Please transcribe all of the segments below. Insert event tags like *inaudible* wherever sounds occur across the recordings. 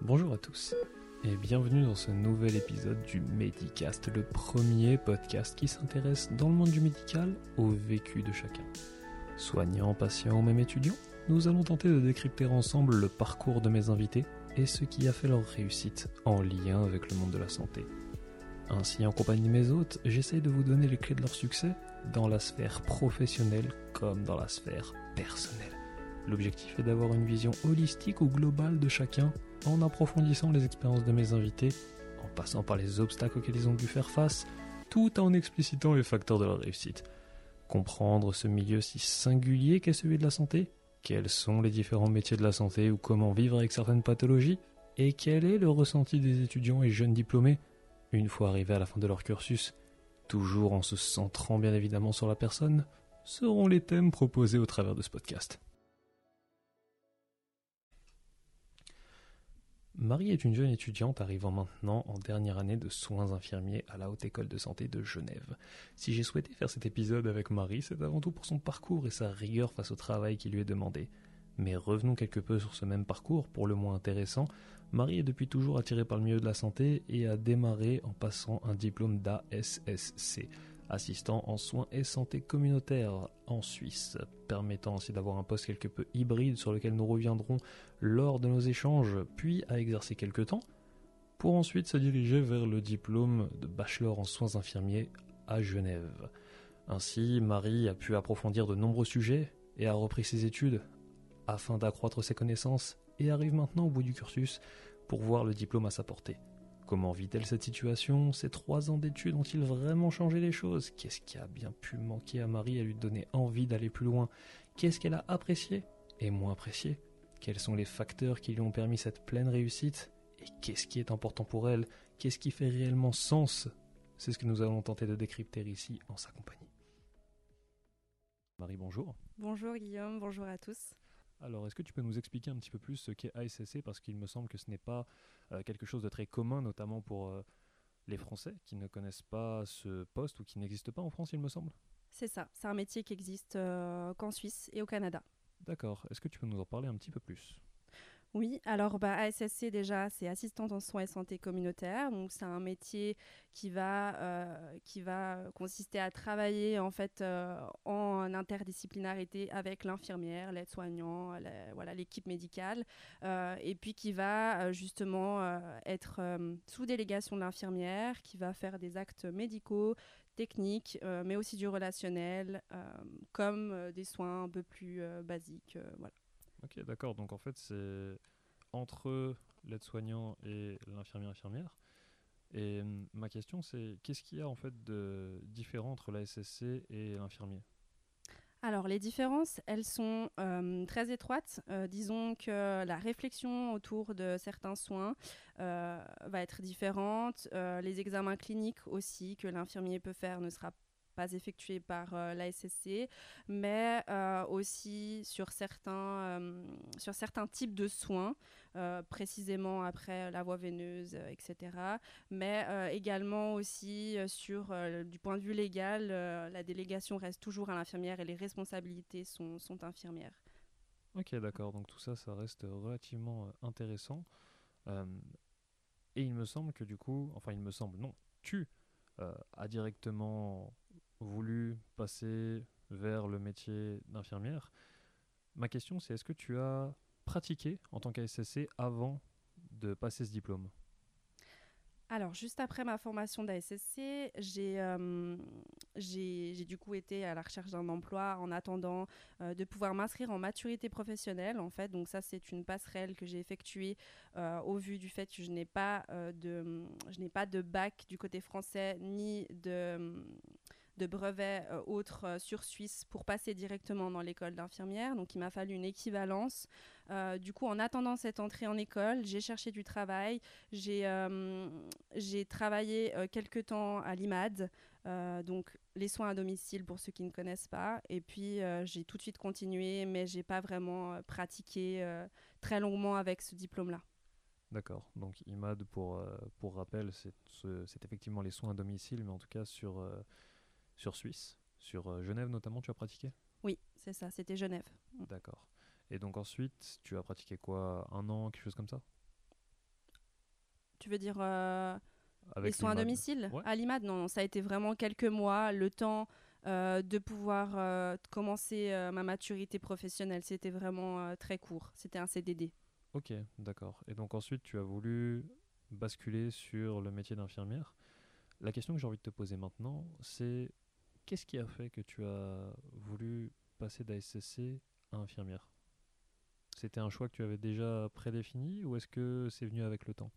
Bonjour à tous et bienvenue dans ce nouvel épisode du Medicast, le premier podcast qui s'intéresse dans le monde du médical au vécu de chacun. Soignants, patients ou même étudiants, nous allons tenter de décrypter ensemble le parcours de mes invités et ce qui a fait leur réussite en lien avec le monde de la santé. Ainsi, en compagnie de mes hôtes, j'essaye de vous donner les clés de leur succès dans la sphère professionnelle comme dans la sphère personnelle. L'objectif est d'avoir une vision holistique ou globale de chacun en approfondissant les expériences de mes invités, en passant par les obstacles auxquels ils ont dû faire face, tout en explicitant les facteurs de leur réussite. Comprendre ce milieu si singulier qu'est celui de la santé, quels sont les différents métiers de la santé ou comment vivre avec certaines pathologies, et quel est le ressenti des étudiants et jeunes diplômés une fois arrivés à la fin de leur cursus, toujours en se centrant bien évidemment sur la personne, seront les thèmes proposés au travers de ce podcast. Marie est une jeune étudiante arrivant maintenant en dernière année de soins infirmiers à la Haute École de Santé de Genève. Si j'ai souhaité faire cet épisode avec Marie, c'est avant tout pour son parcours et sa rigueur face au travail qui lui est demandé. Mais revenons quelque peu sur ce même parcours, pour le moins intéressant. Marie est depuis toujours attirée par le milieu de la santé et a démarré en passant un diplôme d'ASSC, assistant en soins et santé communautaire en Suisse, permettant ainsi d'avoir un poste quelque peu hybride sur lequel nous reviendrons lors de nos échanges, puis à exercer quelque temps, pour ensuite se diriger vers le diplôme de bachelor en soins infirmiers à Genève. Ainsi, Marie a pu approfondir de nombreux sujets et a repris ses études afin d'accroître ses connaissances et arrive maintenant au bout du cursus pour voir le diplôme à sa portée. Comment vit-elle cette situation? Ces trois ans d'études ont-ils vraiment changé les choses? Qu'est-ce qui a bien pu manquer à Marie à lui donner envie d'aller plus loin? Qu'est-ce qu'elle a apprécié et moins apprécié? Quels sont les facteurs qui lui ont permis cette pleine réussite? Et qu'est-ce qui est important pour elle? Qu'est-ce qui fait réellement sens? C'est ce que nous allons tenter de décrypter ici en sa compagnie. Marie, bonjour. Bonjour Guillaume, bonjour à tous. Alors, est-ce que tu peux nous expliquer un petit peu plus ce qu'est ASSC Parce qu'il me semble que ce n'est pas euh, quelque chose de très commun, notamment pour euh, les Français qui ne connaissent pas ce poste ou qui n'existe pas en France, il me semble. C'est ça, c'est un métier qui existe euh, qu'en Suisse et au Canada. D'accord, est-ce que tu peux nous en parler un petit peu plus? Oui, alors bah, ASSC déjà, c'est assistante en soins et santé communautaire. Donc c'est un métier qui va, euh, consister à travailler en fait euh, en interdisciplinarité avec l'infirmière, l'aide-soignant, voilà l'équipe médicale, euh, et puis qui va justement être sous délégation de l'infirmière, qui va faire des actes médicaux, techniques, mais aussi du relationnel, comme des soins un peu plus basiques, voilà. Ok, d'accord. Donc en fait, c'est entre l'aide-soignant et l'infirmière-infirmière. Et hum, ma question, c'est qu'est-ce qu'il y a en fait de différent entre la SSC et l'infirmier? Alors les différences, elles sont euh, très étroites. Euh, disons que la réflexion autour de certains soins euh, va être différente. les examens cliniques aussi que l'infirmier peut faire ne sera pas effectué par euh, la SSC, mais euh, aussi sur certains, euh, sur certains types de soins, précisément après la voie veineuse, etc. Mais également aussi sur, du point de vue légal, la délégation reste toujours à l'infirmière et les responsabilités sont, sont infirmières. Ok, d'accord. Donc tout ça, ça reste relativement intéressant. et il me semble que du coup, enfin il me semble, non, tu as directement voulu passer vers le métier d'infirmière. Ma question, c'est est-ce que tu as pratiqué en tant qu'ASSC avant de passer ce diplôme? Alors, juste après ma formation d'ASSC, euh, j'ai j'ai du coup été à la recherche d'un emploi en attendant euh, de pouvoir m'inscrire en maturité professionnelle, en fait. Donc ça, c'est une passerelle que j'ai effectuée euh, au vu du fait que je n'ai pas, de, je n'ai pas de bac du côté français ni de de brevets euh, autres euh, sur Suisse pour passer directement dans l'école d'infirmière. Donc il m'a fallu une équivalence. Euh, du coup, en attendant cette entrée en école, j'ai cherché du travail. J'ai travaillé quelque temps à l'IMAD, donc les soins à domicile pour ceux qui ne connaissent pas. Et puis j'ai tout de suite continué, mais j'ai pas vraiment pratiqué très longuement avec ce diplôme-là. D'accord. Donc IMAD, pour, pour rappel, c'est effectivement les soins à domicile, mais en tout cas sur sur Suisse, sur euh, Genève notamment, tu as pratiqué? Oui, c'est ça, c'était Genève. D'accord. Et donc ensuite, tu as pratiqué quoi? Un an, quelque chose comme ça? Tu veux dire euh, Avec les soins à domicile? Ouais. À l'IMAD, non, ça a été vraiment quelques mois, le temps euh, de pouvoir euh, commencer ma maturité professionnelle. C'était vraiment très court. C'était un CDD. Ok, d'accord. Et donc ensuite, tu as voulu basculer sur le métier d'infirmière. La question que j'ai envie de te poser maintenant, c'est qu'est-ce qui a fait que tu as voulu passer d'ASCC à infirmière? C'était un choix que tu avais déjà prédéfini ou est-ce que c'est venu avec le temps?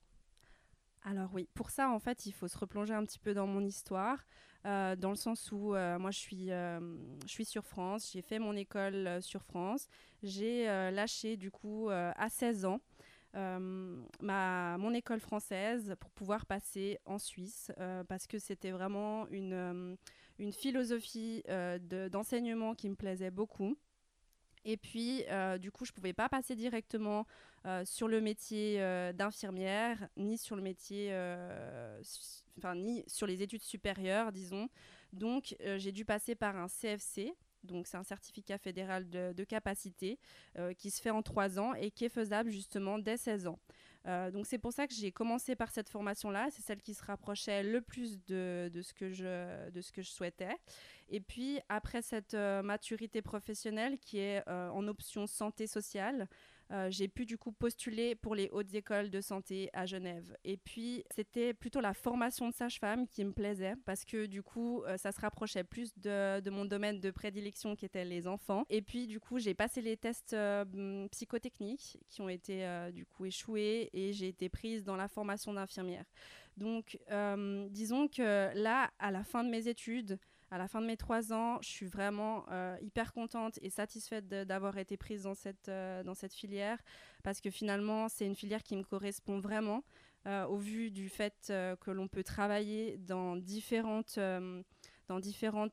Alors oui, pour ça, en fait, il faut se replonger un petit peu dans mon histoire, euh, dans le sens où euh, moi, je suis, euh, je suis sur France, j'ai fait mon école sur France, j'ai lâché du coup à 16 ans ma, mon école française pour pouvoir passer en Suisse, parce que c'était vraiment une, une philosophie euh, de- d'enseignement qui me plaisait beaucoup. Et puis, euh, du coup, je ne pouvais pas passer directement euh, sur le métier d'infirmière, ni sur le métier, enfin, ni sur les études supérieures, disons. Donc, j'ai dû passer par un CFC. Donc, c'est un certificat fédéral de, capacité qui se fait en trois ans et qui est faisable justement dès 16 ans. Euh, donc, c'est pour ça que j'ai commencé par cette formation-là. C'est celle qui se rapprochait le plus de, de ce, que je, de ce que je souhaitais. Et puis, après cette euh, maturité professionnelle qui est euh, en option santé sociale, euh, j'ai pu du coup postuler pour les hautes écoles de santé à Genève. Et puis, c'était plutôt la formation de sage-femme qui me plaisait parce que du coup, euh, ça se rapprochait plus de, de mon domaine de prédilection qui était les enfants. Et puis, du coup, j'ai passé les tests euh, hum, psychotechniques qui ont été du coup échoués et j'ai été prise dans la formation d'infirmière. Donc, disons que là, à la fin de mes études, à la fin de mes trois ans, je suis vraiment euh, hyper contente et satisfaite d'avoir été prise dans cette, euh, dans cette filière parce que finalement, c'est une filière qui me correspond vraiment euh, au vu du fait que l'on peut travailler dans différentes,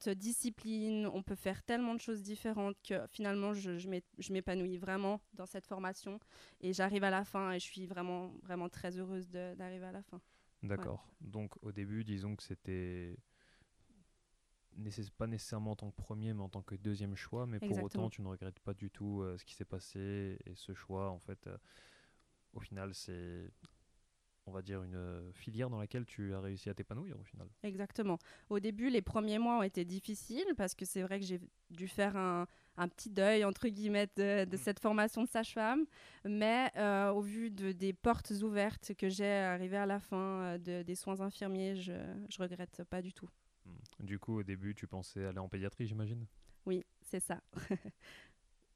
disciplines. On peut faire tellement de choses différentes que finalement, je, je m'é- je m'épanouis vraiment dans cette formation et j'arrive à la fin et je suis vraiment, vraiment très heureuse d'arriver à la fin. D'accord. Donc au début, disons que c'était pas nécessairement en tant que premier, mais en tant que deuxième choix. Mais pour autant, tu ne regrettes pas du tout euh, ce qui s'est passé et ce choix. En fait, euh, au final, c'est, on va dire, une euh, filière dans laquelle tu as réussi à t'épanouir au final. Exactement. Au début, les premiers mois ont été difficiles parce que c'est vrai que j'ai dû faire un, un petit deuil, entre guillemets, de, de Mm. cette formation de sage-femme. Mais euh, au vu de, des portes ouvertes que j'ai arrivées à la fin de- des soins infirmiers, je, je regrette pas du tout. Hmm. Du coup, au début, tu pensais aller en pédiatrie, j'imagine? Oui, c'est ça.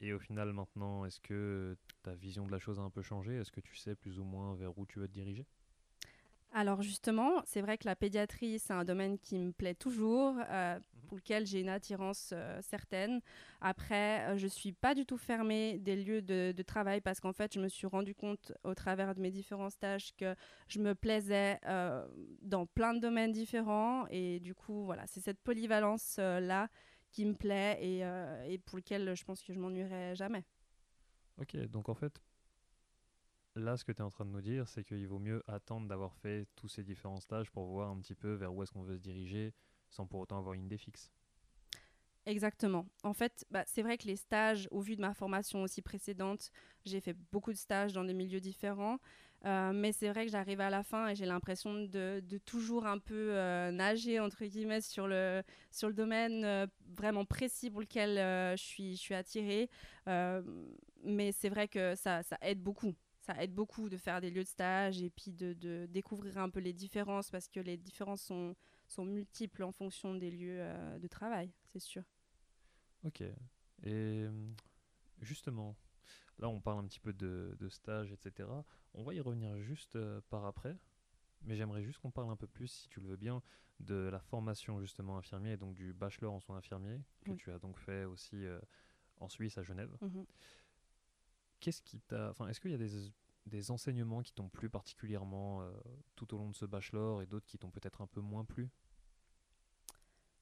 Et au final, maintenant, est-ce que ta vision de la chose a un peu changé? Est-ce que tu sais plus ou moins vers où tu veux te diriger? Alors justement, c'est vrai que la pédiatrie, c'est un domaine qui me plaît toujours, euh, pour lequel j'ai une attirance euh, certaine. Après, euh, je suis pas du tout fermée des lieux de, travail parce qu'en fait, je me suis rendu compte au travers de mes différents stages que je me plaisais euh, dans plein de domaines différents et du coup, voilà, c'est cette polyvalence là qui me plaît et, et pour lequel je pense que je m'ennuierai jamais. Ok, donc en fait, là, ce que tu es en train de nous dire, c'est qu'il vaut mieux attendre d'avoir fait tous ces différents stages pour voir un petit peu vers où est-ce qu'on veut se diriger sans pour autant avoir une idée fixe. Exactement. En fait, bah, c'est vrai que les stages, au vu de ma formation aussi précédente, j'ai fait beaucoup de stages dans des milieux différents. Euh, mais c'est vrai que j'arrive à la fin et j'ai l'impression de, toujours un peu euh, nager, entre guillemets, sur le, sur le domaine euh, vraiment précis pour lequel je, suis, je suis attirée. Mais c'est vrai que ça, ça aide beaucoup. Ça aide beaucoup de faire des lieux de stage et puis de découvrir un peu les différences parce que les différences sont, sont multiples en fonction des lieux euh, de travail, c'est sûr. Ok. Et euh, justement, là, on parle un petit peu de, de stage, etc. On va y revenir juste euh, par après. Mais j'aimerais juste qu'on parle un peu plus, si tu le veux bien, de la formation justement infirmier et donc du bachelor en soins infirmiers que Oui. tu as donc fait aussi euh, en Suisse à Genève. Mhm. Qu'est-ce qui t'a, enfin, est-ce qu'il y a des, des enseignements qui t'ont plu particulièrement euh, tout au long de ce bachelor et d'autres qui t'ont peut-être un peu moins plu?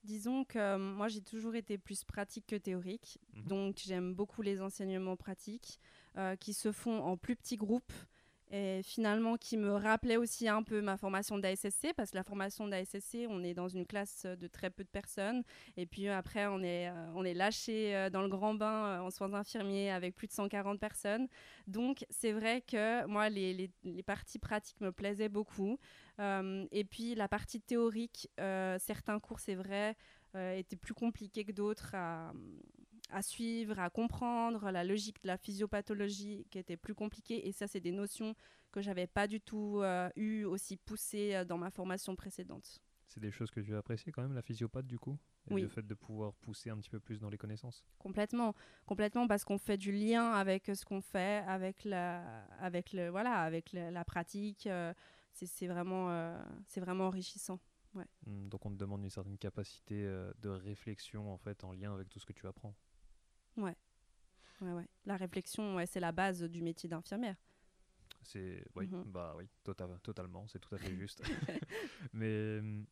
Disons que euh, moi j'ai toujours été plus pratique que théorique, Mhm. donc j'aime beaucoup les enseignements pratiques euh, qui se font en plus petits groupes et finalement qui me rappelait aussi un peu ma formation d'ASSC parce que la formation d'ASSC on est dans une classe de très peu de personnes. Et puis après on est, euh, on est lâché euh, dans le grand bain euh, en soins infirmiers avec plus de 140 personnes. Donc c'est vrai que moi les, les, les, parties pratiques me plaisaient beaucoup. Et puis la partie théorique certains cours c'est vrai étaient plus compliqués que d'autres à, à suivre, à comprendre, la logique de la physiopathologie qui était plus compliquée. Et ça, c'est des notions que j'avais pas du tout euh, eu aussi poussées euh, dans ma formation précédente. C'est des choses que tu as appréciées quand même, la physiopathe, du coup oui. Le fait de pouvoir pousser un petit peu plus dans les connaissances Complètement, complètement, parce qu'on fait du lien avec ce qu'on fait, avec la, avec le, voilà, avec la pratique. Euh, c'est vraiment, c'est vraiment enrichissant. Ouais. Mmh, donc on te demande une certaine capacité de réflexion en fait en lien avec tout ce que tu apprends. Ouais. Ouais, ouais. La réflexion, ouais, c'est la base du métier d'infirmière. C'est oui, mm -hmm. bah oui, tota-, totalement, c'est tout à fait juste. *laughs* Mais hum,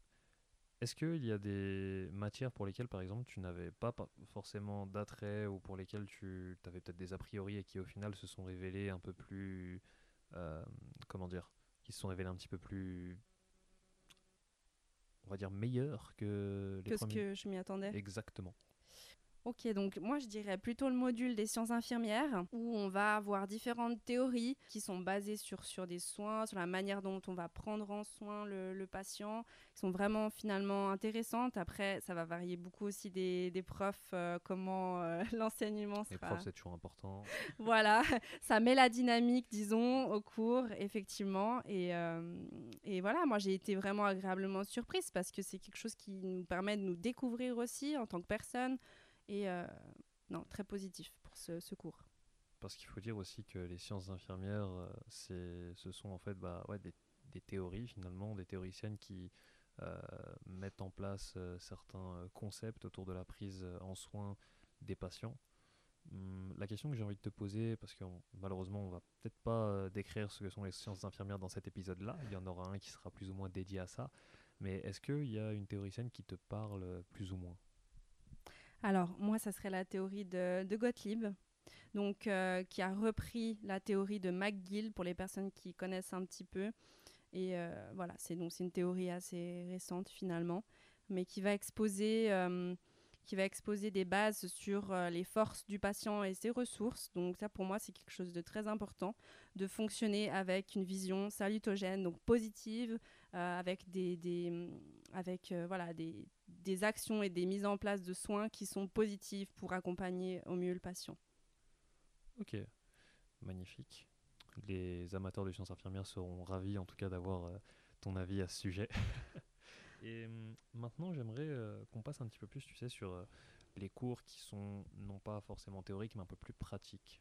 est-ce qu'il y a des matières pour lesquelles, par exemple, tu n'avais pas forcément d'attrait ou pour lesquelles tu avais peut-être des a priori et qui au final se sont révélées un peu plus, euh, comment dire, qui se sont révélées un petit peu plus, on va dire, meilleures que les que premiers? ce que je m'y attendais. Exactement. Ok, donc moi je dirais plutôt le module des sciences infirmières où on va avoir différentes théories qui sont basées sur, sur des soins, sur la manière dont on va prendre en soin le, le patient, qui sont vraiment finalement intéressantes. Après, ça va varier beaucoup aussi des, des profs, euh, comment euh, *laughs* l'enseignement sera. Les profs, c'est toujours important. *laughs* voilà, ça met la dynamique, disons, au cours, effectivement. Et, euh, et voilà, moi j'ai été vraiment agréablement surprise parce que c'est quelque chose qui nous permet de nous découvrir aussi en tant que personne et euh, non, très positif pour ce, cours. Parce qu'il faut dire aussi que les sciences infirmières, c'est, ce sont en fait bah, des, théories finalement, des théoriciennes qui euh, mettent en place euh, certains concepts autour de la prise en soin des patients. Hum, la question que j'ai envie de te poser, parce que malheureusement on va peut-être pas décrire ce que sont les sciences infirmières dans cet épisode-là, il y en aura un qui sera plus ou moins dédié à ça, mais est-ce qu'il y a une théoricienne qui te parle plus ou moins? Alors, moi, ça serait la théorie de, Gottlieb, donc, euh, qui a repris la théorie de McGill pour les personnes qui connaissent un petit peu. Et euh, voilà, c'est donc une théorie assez récente finalement, mais qui va exposer, euh, qui va exposer des bases sur les forces du patient et ses ressources. Donc ça, pour moi, c'est quelque chose de très important, de fonctionner avec une vision salutogène, donc positive, avec des avec voilà des actions et des mises en place de soins qui sont positives pour accompagner au mieux le patient. Ok, magnifique. Les amateurs de sciences infirmières seront ravis en tout cas d'avoir euh, ton avis à ce sujet. *laughs* et euh, maintenant j'aimerais euh, qu'on passe un petit peu plus, tu sais, sur euh, les cours qui sont non pas forcément théoriques mais un peu plus pratiques.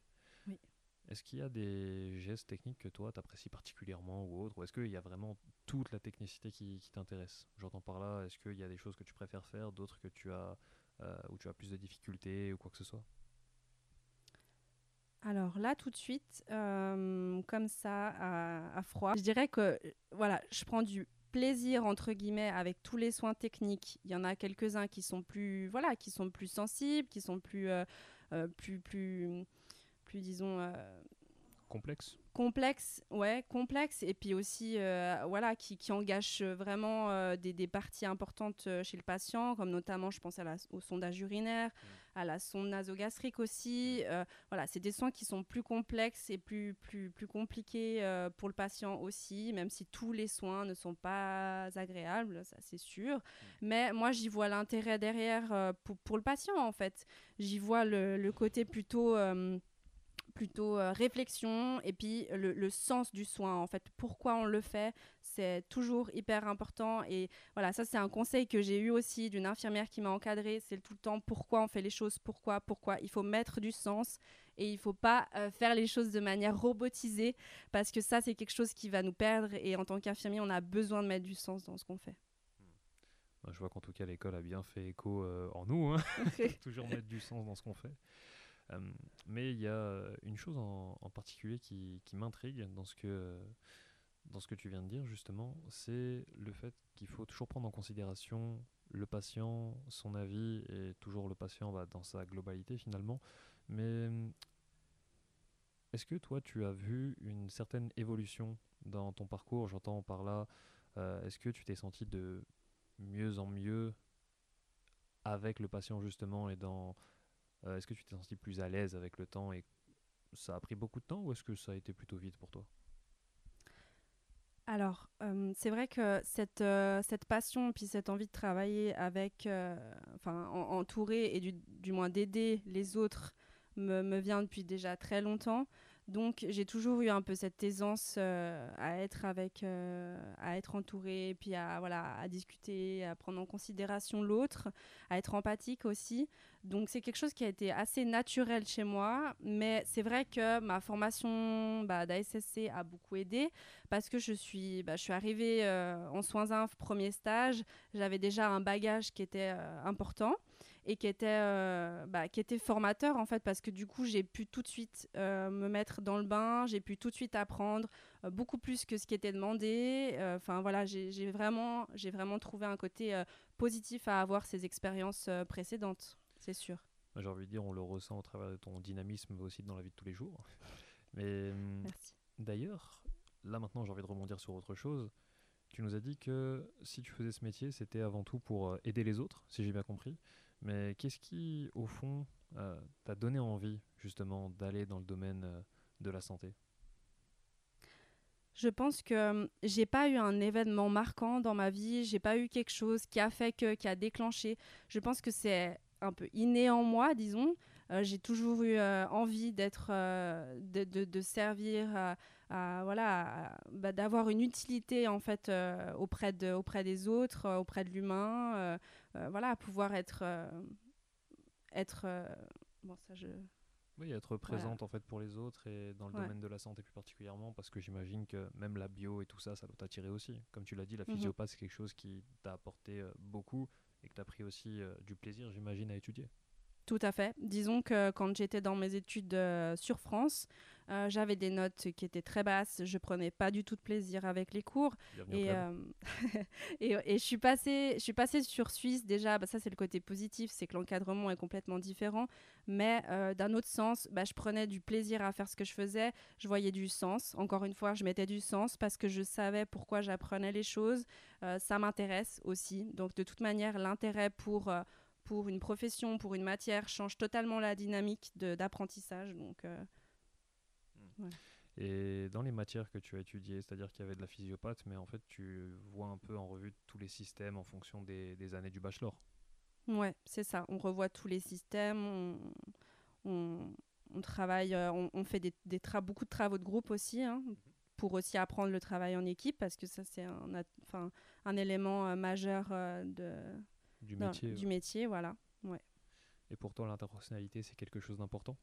Est-ce qu'il y a des gestes techniques que toi t'apprécies particulièrement ou autre Ou est-ce qu'il y a vraiment toute la technicité qui, t'intéresse? J'entends par là, est-ce qu'il y a des choses que tu préfères faire, d'autres que tu as, euh, où tu as plus de difficultés ou quoi que ce soit? Alors là, tout de suite, euh, comme ça, à, froid, je dirais que voilà, je prends du plaisir entre guillemets avec tous les soins techniques. Il y en a quelques-uns qui sont plus, voilà, qui sont plus sensibles, qui sont plus, euh, plus, plus, plus, disons. Euh, complexe. Complexe, ouais, complexe, et puis aussi, euh, voilà, qui, qui engage vraiment euh, des, des, parties importantes chez le patient, comme notamment, je pense à la, au sondage urinaire, mmh. à la sonde nasogastrique aussi. Euh, voilà, c'est des soins qui sont plus complexes et plus, plus, plus compliqués pour le patient aussi, même si tous les soins ne sont pas agréables, ça c'est sûr. Mmh. Mais moi, j'y vois l'intérêt derrière pour, pour le patient, en fait. J'y vois le, le côté plutôt plutôt euh, réflexion et puis le, le, sens du soin en fait. Pourquoi on le fait c'est toujours hyper important et voilà ça c'est un conseil que j'ai eu aussi d'une infirmière qui m'a encadré c'est tout le temps pourquoi on fait les choses pourquoi pourquoi. Il faut mettre du sens et il faut pas euh, faire les choses de manière robotisée parce que ça c'est quelque chose qui va nous perdre et en tant qu'infirmier on a besoin de mettre du sens dans ce qu'on fait. Je vois qu'en tout cas l'école a bien fait écho euh, en nous hein. *laughs* *laughs* Toujours mettre du sens dans ce qu'on fait mais il y a une chose en, particulier qui, m'intrigue dans ce que dans ce que tu viens de dire justement, c'est le fait qu'il faut toujours prendre en considération le patient, son avis et toujours le patient bah, dans sa globalité finalement. Mais est-ce que toi, tu as vu une certaine évolution dans ton parcours? J'entends par là, euh, est-ce que tu t'es senti de mieux en mieux avec le patient justement et dans... Euh, est-ce que tu t'es senti plus à l'aise avec le temps et ça a pris beaucoup de temps ou est-ce que ça a été plutôt vite pour toi? Alors, euh, c'est vrai que cette, cette passion, puis cette envie de travailler avec, enfin, entouré et du, moins d'aider les autres me, vient depuis déjà très longtemps. Donc j'ai toujours eu un peu cette aisance euh, à être avec, euh, à être entourée, puis à voilà, à discuter, à prendre en considération l'autre, à être empathique aussi. Donc c'est quelque chose qui a été assez naturel chez moi, mais c'est vrai que ma formation bah, d'ASSC a beaucoup aidé parce que je suis, bah, je suis arrivée euh, en soins inf premier stage, j'avais déjà un bagage qui était important et qui était, euh, bah, qui était formateur en fait parce que du coup j'ai pu tout de suite euh, me mettre dans le bain, j'ai pu tout de suite apprendre euh, beaucoup plus que ce qui était demandé. Enfin voilà, j'ai vraiment, vraiment trouvé un côté positif à avoir ces expériences précédentes, c'est sûr. J'ai envie de dire, on le ressent au travers de ton dynamisme, mais aussi dans la vie de tous les jours. Mais d'ailleurs, là maintenant j'ai envie de rebondir sur autre chose. Tu nous as dit que si tu faisais ce métier, c'était avant tout pour aider les autres, si j'ai bien compris. Mais qu'est-ce qui, au fond, euh, t'a donné envie justement d'aller dans le domaine euh, de la santé? Je pense que hum, j'ai pas eu un événement marquant dans ma vie, j'ai pas eu quelque chose qui a fait que, qui a déclenché. Je pense que c'est un peu inné en moi, disons. Euh, j'ai toujours eu envie d'être, de, de, servir, voilà, bah, d'avoir une utilité en fait auprès de, auprès des autres, auprès de l'humain. Euh, voilà, pouvoir être, euh, être euh, bon, ça je. Oui, être présente en fait pour les autres et dans le domaine de la santé plus particulièrement, parce que j'imagine que même la bio et tout ça, ça doit t'attirer aussi. Comme tu l'as dit, la mhm. physiopathe, c'est quelque chose qui t'a apporté beaucoup et que tu as pris aussi du plaisir, j'imagine, à étudier. Tout à fait. Disons que quand j'étais dans mes études sur France, euh, j'avais des notes qui étaient très basses. Je prenais pas du tout de plaisir avec les cours. Et, euh, *laughs* et, et, je suis passée, je suis passée sur Suisse déjà. Bah, ça c'est le côté positif, c'est que l'encadrement est complètement différent. Mais euh, d'un autre sens, bah, je prenais du plaisir à faire ce que je faisais. Je voyais du sens. Encore une fois, je mettais du sens parce que je savais pourquoi j'apprenais les choses. ça m'intéresse aussi. Donc de toute manière, l'intérêt pour pour une profession, pour une matière, change totalement la dynamique d'apprentissage. Donc, et dans les matières que tu as étudiées, c'est-à-dire qu'il y avait de la physiopathe, mais en fait tu vois un peu en revue tous les systèmes en fonction des, années du bachelor. Ouais, c'est ça. On revoit tous les systèmes, on, travaille, euh, on, fait des, beaucoup de travaux de groupe aussi, hein, pour aussi apprendre le travail en équipe, parce que ça c'est un, un élément euh, majeur euh, de, du, métier, du métier. Voilà. Ouais. Et pour toi, l'interpersonnalité, c'est quelque chose d'important?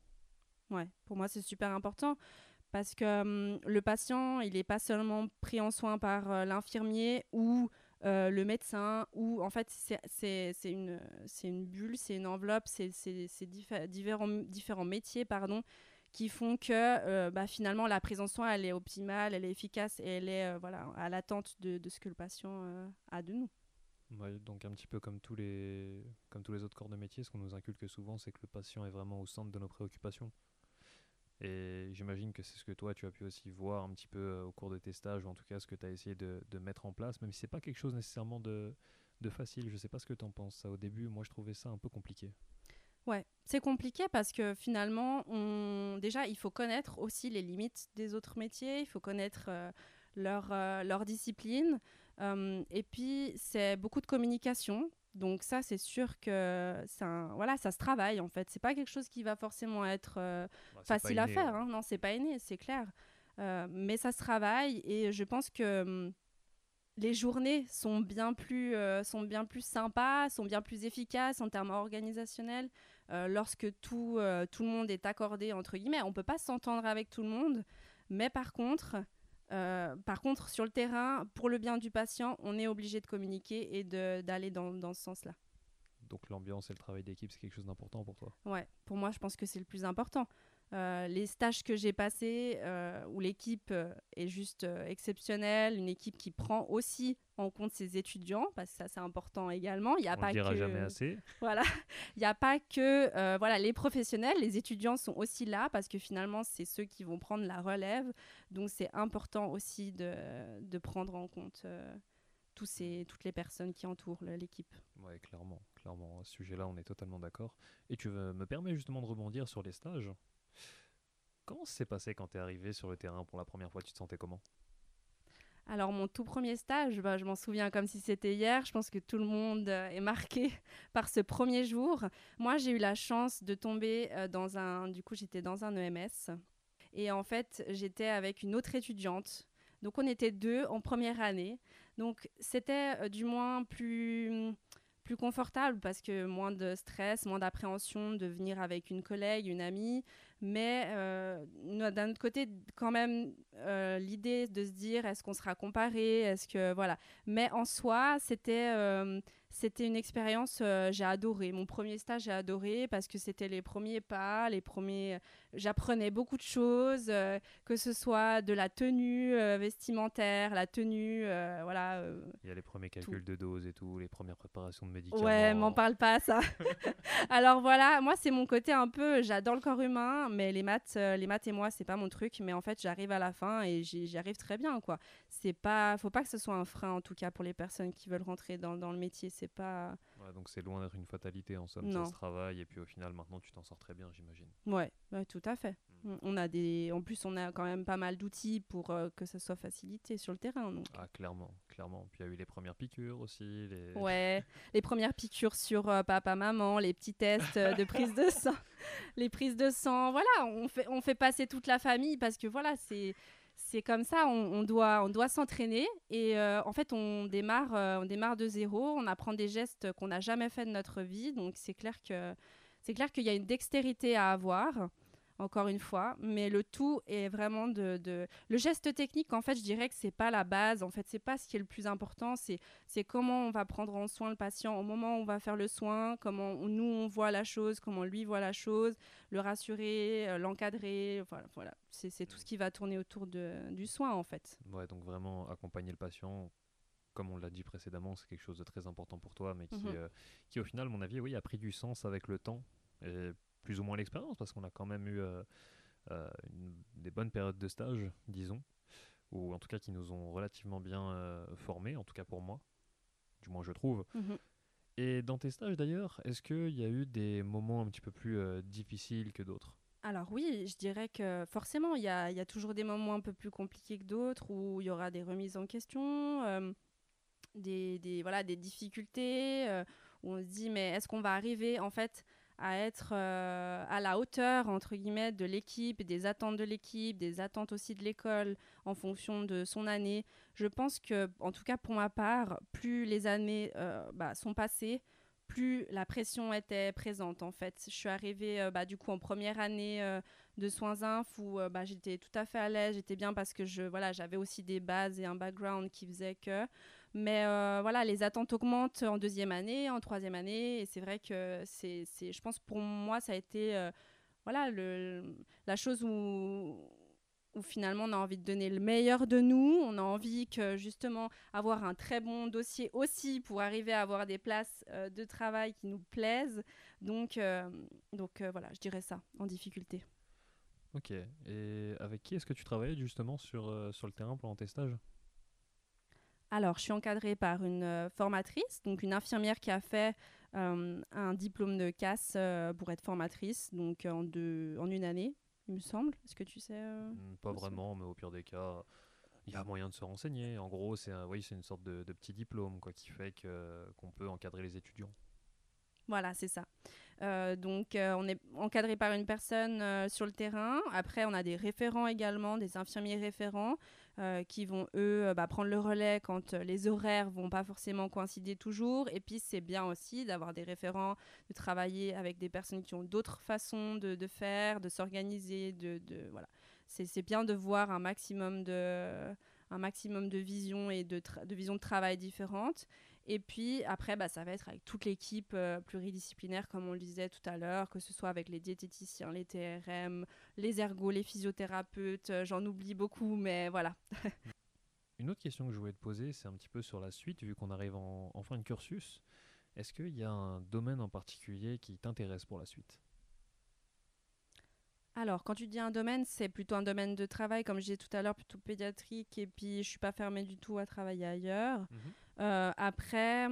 Ouais, pour moi, c'est super important parce que hum, le patient, il n'est pas seulement pris en soin par euh, l'infirmier ou euh, le médecin, ou en fait, c'est une, une bulle, c'est une enveloppe, c'est différents, différents métiers pardon, qui font que euh, bah, finalement la prise en soin, elle est optimale, elle est efficace et elle est voilà, à l'attente de, de, ce que le patient a de nous. Donc un petit peu comme tous, les, comme tous les autres corps de métier, ce qu'on nous inculque souvent, c'est que le patient est vraiment au centre de nos préoccupations. Et j'imagine que c'est ce que toi, tu as pu aussi voir un petit peu euh, au cours de tes stages, ou en tout cas ce que tu as essayé de, de, mettre en place, même si c'est pas quelque chose nécessairement de, de facile. Je sais pas ce que tu en penses. Ça, au début, moi, je trouvais ça un peu compliqué. Ouais, c'est compliqué parce que finalement, on... déjà, il faut connaître aussi les limites des autres métiers, il faut connaître euh, leur, euh, leur discipline. Et puis, c'est beaucoup de communication donc ça, c'est sûr que ça, voilà, ça se travaille en fait. C'est pas quelque chose qui va forcément être euh, bah, facile à faire. Hein. Non, c'est pas inné, c'est clair. Euh, mais ça se travaille et je pense que hum, les journées sont bien plus euh, sont bien plus sympas, sont bien plus efficaces en termes organisationnels lorsque tout tout le monde est accordé entre guillemets. On peut pas s'entendre avec tout le monde, mais par contre euh, par contre, sur le terrain, pour le bien du patient, on est obligé de communiquer et d'aller dans, dans, ce sens-là. Donc l'ambiance et le travail d'équipe, c'est quelque chose d'important pour toi? Ouais, pour moi, je pense que c'est le plus important. Euh, les stages que j'ai passés, euh, où l'équipe euh, est juste exceptionnelle, une équipe qui prend aussi en compte ses étudiants, parce que ça c'est important également. Il y a On pas dira jamais assez. *laughs* Voilà, il n'y a pas que voilà les professionnels, les étudiants sont aussi là parce que finalement c'est ceux qui vont prendre la relève. Donc c'est important aussi de, de, prendre en compte tous ces, toutes les personnes qui entourent l'équipe. Oui, clairement, clairement. À ce sujet-là, on est totalement d'accord. Et tu me permets justement de rebondir sur les stages? Comment s'est passé quand tu es arrivé sur le terrain pour la première fois Tu te sentais comment? Alors mon tout premier stage, bah, je m'en souviens comme si c'était hier. Je pense que tout le monde euh, est marqué *laughs* par ce premier jour. Moi, j'ai eu la chance de tomber euh, dans un... Du coup, j'étais dans un EMS. Et en fait, j'étais avec une autre étudiante. Donc on était deux en première année. Donc c'était euh, du moins plus plus confortable parce que moins de stress, moins d'appréhension de venir avec une collègue, une amie. Mais euh, d'un autre côté, quand même, euh, l'idée de se dire est-ce qu'on sera comparé, est-ce que voilà. Mais en soi, c'était euh, c'était une expérience, j'ai adoré. Mon premier stage, j'ai adoré parce que c'était les premiers pas, les premiers. J'apprenais beaucoup de choses, que ce soit de la tenue vestimentaire, la tenue, voilà. Il y a les premiers calculs de doses et tout, les premières préparations de médicaments. Ouais, m'en parle pas ça. *laughs* *laughs* Alors voilà, moi c'est mon côté un peu, j'adore le corps humain, mais les maths, euh, les maths et moi, c'est pas mon truc. Mais en fait, j'arrive à la fin et j'y arrive très bien, quoi. C'est pas, faut pas que ce soit un frein, en tout cas, pour les personnes qui veulent rentrer dans, dans le métier. C'est pas. donc c'est loin d'être une fatalité en somme. Ça se travaille et puis au final, maintenant, tu t'en sors très bien, j'imagine. Ouais, tout à fait. Mm. On a des, en plus, on a quand même pas mal d'outils pour euh, que ça soit facilité sur le terrain. Donc. Ah, clairement, clairement. Puis il y a eu les premières piqûres aussi. Les... Ouais, les premières piqûres sur euh, papa, maman, les petits tests de prise de sang, *laughs* les prises de sang. Voilà, on fait, on fait passer toute la famille parce que voilà, c'est c'est comme ça, on, doit, s'entraîner et euh, en fait on démarre, on démarre de zéro, on apprend des gestes qu'on n'a jamais fait de notre vie, donc c'est clair c'est clair qu'il y a une dextérité à avoir encore une fois, mais le tout est vraiment de, le geste technique. En fait, je dirais que c'est pas la base. En fait, c'est pas ce qui est le plus important. C'est c'est comment on va prendre en soin le patient au moment où on va faire le soin, comment nous on voit la chose, comment lui voit la chose, le rassurer, euh, l'encadrer. Voilà, voilà. c'est tout ce qui va tourner autour de, du soin en fait. Ouais, donc vraiment accompagner le patient comme on l'a dit précédemment, c'est quelque chose de très important pour toi, mais qui, mhm. euh, qui au final, mon avis, oui, a pris du sens avec le temps. Et plus ou moins l'expérience, parce qu'on a quand même eu euh, euh, des bonnes périodes de stage, disons, ou en tout cas qui nous ont relativement bien euh, formés, en tout cas pour moi, du moins je trouve. Mhm. Et dans tes stages d'ailleurs, est-ce qu'il y a eu des moments un petit peu plus difficiles que d'autres? Alors oui, je dirais que forcément, il y a, y a, toujours des moments un peu plus compliqués que d'autres où il y aura des remises en question, des, des, voilà, des difficultés, où on se dit mais est-ce qu'on va arriver en fait à être euh, à la hauteur entre guillemets de l'équipe, des attentes de l'équipe, des attentes aussi de l'école en fonction de son année. Je pense que, en tout cas pour ma part, plus les années euh, bah, sont passées, plus la pression était présente en fait. Je suis arrivée euh, bah, du coup en première année de soins inf où bah, j'étais tout à fait à l'aise, j'étais bien parce que je voilà j'avais aussi des bases et un background qui faisait que mais euh, voilà, les attentes augmentent en deuxième année, en troisième année. Et c'est vrai que c'est, je pense pour moi, ça a été euh, voilà, le, la chose où, finalement on a envie de donner le meilleur de nous. On a envie que justement avoir un très bon dossier aussi pour arriver à avoir des places euh, de travail qui nous plaisent. Donc, donc voilà, je dirais ça, en difficulté. Ok. Et avec qui est-ce que tu travaillais justement sur, sur le terrain pendant tes stages? Alors, je suis encadrée par une euh, formatrice, donc une infirmière qui a fait euh, un diplôme de casse euh, pour être formatrice, donc en, deux, en une année, il me semble. Est-ce que tu sais hmm, Pas vraiment, mais au pire des cas, il y a moyen de se renseigner. En gros, c'est oui, c'est une sorte de, petit diplôme quoi, qui fait qu'on peut encadrer les étudiants. Voilà, c'est ça. donc, on est encadré par une personne sur le terrain. Après, on a des référents également, des infirmiers référents. Euh, qui vont eux euh, bah, prendre le relais quand euh, les horaires vont pas forcément coïncider toujours. Et puis c'est bien aussi d'avoir des référents, de travailler avec des personnes qui ont d'autres façons de, faire, de s'organiser, de, de, voilà. C'est bien de voir un maximum de un maximum de visions et de, de visions de travail différentes. Et puis après, bah, ça va être avec toute l'équipe euh, pluridisciplinaire, comme on le disait tout à l'heure, que ce soit avec les diététiciens, les TRM, les ergots, les physiothérapeutes. euh, J'en oublie beaucoup, mais voilà. *laughs* Une autre question que je voulais te poser, c'est un petit peu sur la suite, vu qu'on arrive en, en fin de cursus. Est-ce qu'il y a un domaine en particulier qui t'intéresse pour la suite? Alors, quand tu dis un domaine, c'est plutôt un domaine de travail, comme je disais tout à l'heure, plutôt pédiatrique, et puis je suis pas fermée du tout à travailler ailleurs. Euh, après,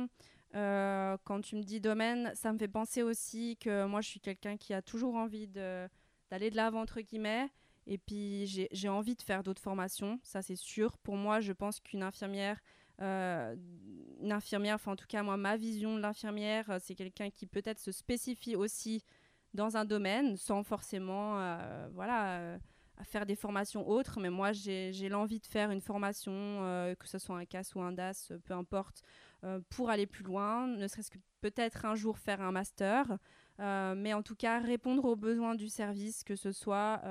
euh, quand tu me dis domaine, ça me fait penser aussi que moi, je suis quelqu'un qui a toujours envie d'aller de l'avant, entre guillemets. Et puis, j'ai envie de faire d'autres formations, ça c'est sûr. Pour moi, je pense qu'une infirmière, euh, une infirmière, enfin en tout cas, moi, ma vision de l'infirmière, c'est quelqu'un qui peut-être se spécifie aussi dans un domaine sans forcément, euh, voilà. euh, faire des formations autres, mais moi j'ai l'envie de faire une formation, euh, que ce soit un CAS ou un DAS, peu importe, pour aller plus loin, ne serait-ce que peut-être un jour faire un master, mais en tout cas répondre aux besoins du service, que ce soit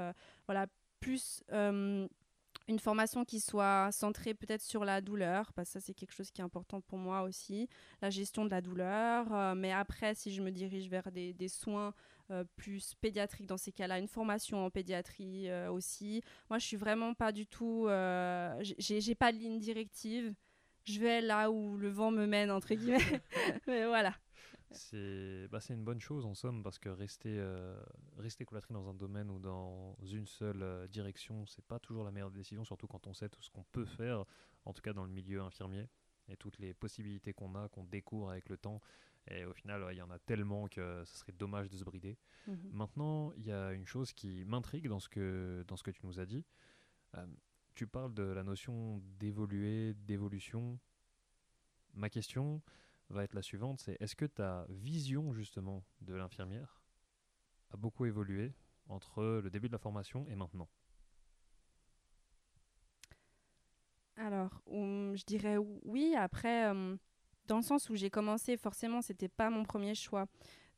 voilà, plus une formation qui soit centrée peut-être sur la douleur, parce que ça c'est quelque chose qui est important pour moi aussi, la gestion de la douleur, mais après si je me dirige vers des, soins plus pédiatriques dans ces cas-là, une formation en pédiatrie euh, aussi. Moi je suis vraiment pas du tout, euh, j'ai pas de ligne directive, je vais là où le vent me mène entre guillemets, *laughs* *laughs* mais voilà. C'est bah, c'est une bonne chose en somme parce que rester, euh, rester cloîtré dans un domaine ou dans une seule euh, direction, c'est pas toujours la meilleure décision, surtout quand on sait tout ce qu'on peut faire, en tout cas dans le milieu infirmier, et toutes les possibilités qu'on a, qu'on découvre avec le temps. Et au final, il y en a tellement que ce serait dommage de se brider. Mhm. Maintenant, il y a une chose qui m'intrigue dans, ce que- dans ce que tu nous as dit. Euh, tu parles de la notion d'évoluer, d'évolution. Ma question va être la suivante, c'est est-ce que ta vision justement de l'infirmière a beaucoup évolué entre le début de la formation et maintenant? Alors, je dirais oui. Après, dans le sens où j'ai commencé, forcément, c'était pas mon premier choix.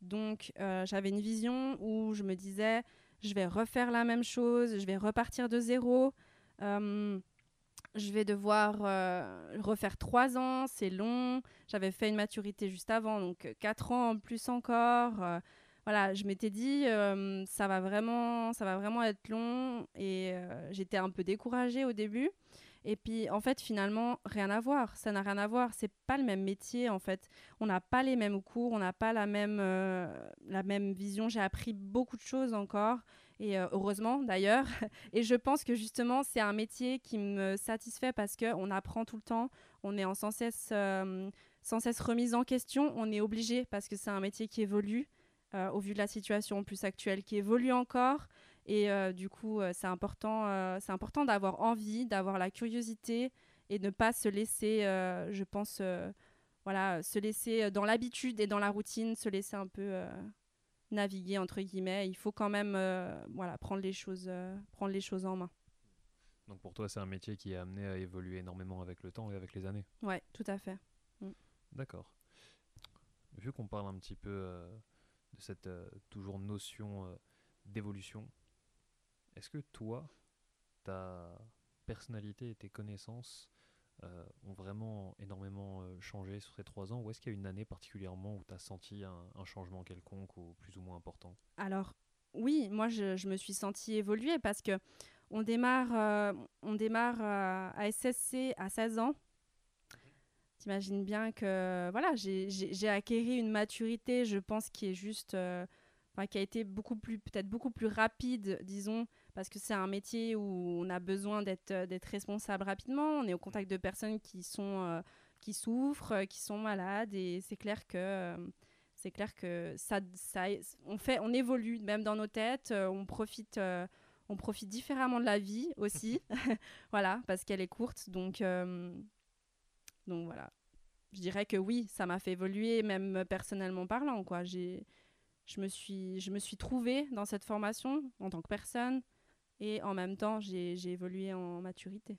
Donc, j'avais une vision où je me disais, je vais refaire la même chose, je vais repartir de zéro. Je vais devoir refaire trois ans, c'est long. J'avais fait une maturité juste avant, donc quatre ans en plus encore. Voilà, je m'étais dit, ça va vraiment, ça va vraiment être long, et j'étais un peu découragée au début. Et puis, en fait, finalement, rien à voir. Ça n'a rien à voir. C'est pas le même métier, en fait. On n'a pas les mêmes cours, on n'a pas la même, euh, la même vision. J'ai appris beaucoup de choses encore. Et euh, heureusement, d'ailleurs. *laughs* Et je pense que justement, c'est un métier qui me satisfait parce qu'on apprend tout le temps. On est en sans cesse, euh, sans cesse remise en question. On est obligé parce que c'est un métier qui évolue. euh, au vu de la situation plus actuelle, qui évolue encore. Et euh, du coup, euh, c'est important, euh, c'est important d'avoir envie, d'avoir la curiosité et ne pas se laisser, je pense, voilà, se laisser dans l'habitude et dans la routine, se laisser un peu naviguer entre guillemets. Il faut quand même, voilà, prendre les choses, prendre les choses en main. Donc pour toi, c'est un métier qui est amené à évoluer énormément avec le temps et avec les années. Ouais, tout à fait. D'accord. Vu qu'on parle un petit peu euh, de cette euh, toujours notion euh, d'évolution, est-ce que toi, ta personnalité et tes connaissances euh, ont vraiment énormément euh, changé sur ces trois ans ou est-ce qu'il y a une année particulièrement où tu as senti un, changement quelconque ou plus ou moins important? Alors, oui, moi, je, me suis sentie évoluer parce que on démarre, euh, on démarre à SSC à 16 ans. T'imagines bien que voilà, j'ai- acquéri une maturité, je pense, qui est juste, qui a été beaucoup plus, peut-être beaucoup plus rapide, disons, parce que c'est un métier où on a besoin d'être euh, d'être responsable rapidement. On est au contact de personnes qui sont, euh, qui souffrent, euh, qui sont malades, et c'est clair que c'est clair que ça, ça, on fait, on évolue même dans nos têtes, on profite, on profite différemment de la vie aussi, *laughs* *laughs* voilà, parce qu'elle est courte, donc, euh, donc voilà. Je dirais que oui, ça m'a fait évoluer, même personnellement parlant, quoi. J'ai, je me suis, je me suis trouvée dans cette formation en tant que personne, et en même temps, j'ai, évolué en maturité.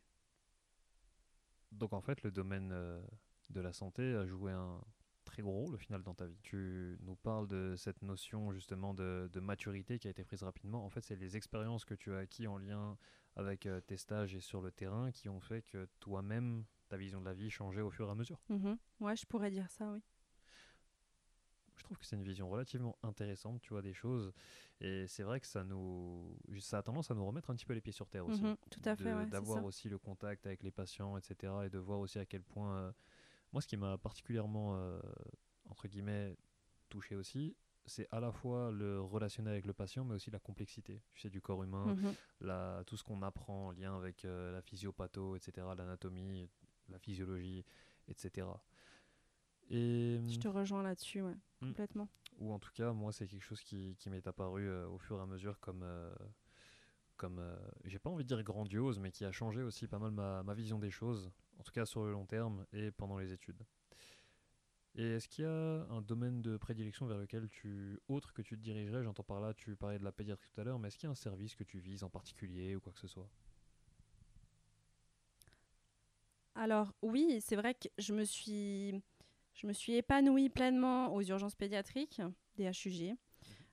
Donc en fait, le domaine euh, de la santé a joué un très gros, le final, dans ta vie. Tu nous parles de cette notion justement de, maturité qui a été prise rapidement. En fait, c'est les expériences que tu as acquis en lien avec euh, tes stages et sur le terrain qui ont fait que toi-même, ta vision de la vie changeait au fur et à mesure. Mm Ouais, je pourrais dire ça, oui. Je trouve que c'est une vision relativement intéressante, tu vois, des choses. Et c'est vrai que ça nous, ça a tendance à nous remettre un petit peu les pieds sur terre aussi. Mhm, tout à fait. D'avoir aussi le contact avec les patients, etc. Et de voir aussi à quel point. Euh, moi, ce qui m'a particulièrement, euh, entre guillemets, touché aussi, c'est à la fois le relationnel avec le patient, mais aussi la complexité, tu sais, du corps humain, mhm. la, tout ce qu'on apprend en lien avec euh, la physiopatho, etc., l'anatomie, la physiologie, etc. Et, Je te rejoins là-dessus, ouais, hmm. complètement. Ou en tout cas, moi, c'est quelque chose qui, qui m'est apparu euh, au fur et à mesure comme, euh, comme j'ai pas envie de dire grandiose, mais qui a changé aussi pas mal ma, ma vision des choses, en tout cas sur le long terme et pendant les études. Et est-ce qu'il y a un domaine de prédilection vers lequel tu, autre que tu te dirigerais J'entends par là, tu parlais de la pédiatrie tout à l'heure, mais est-ce qu'il y a un service que tu vises en particulier ou quoi que ce soit? Alors oui, c'est vrai que je me suis, je me suis épanouie pleinement aux urgences pédiatriques des HUG.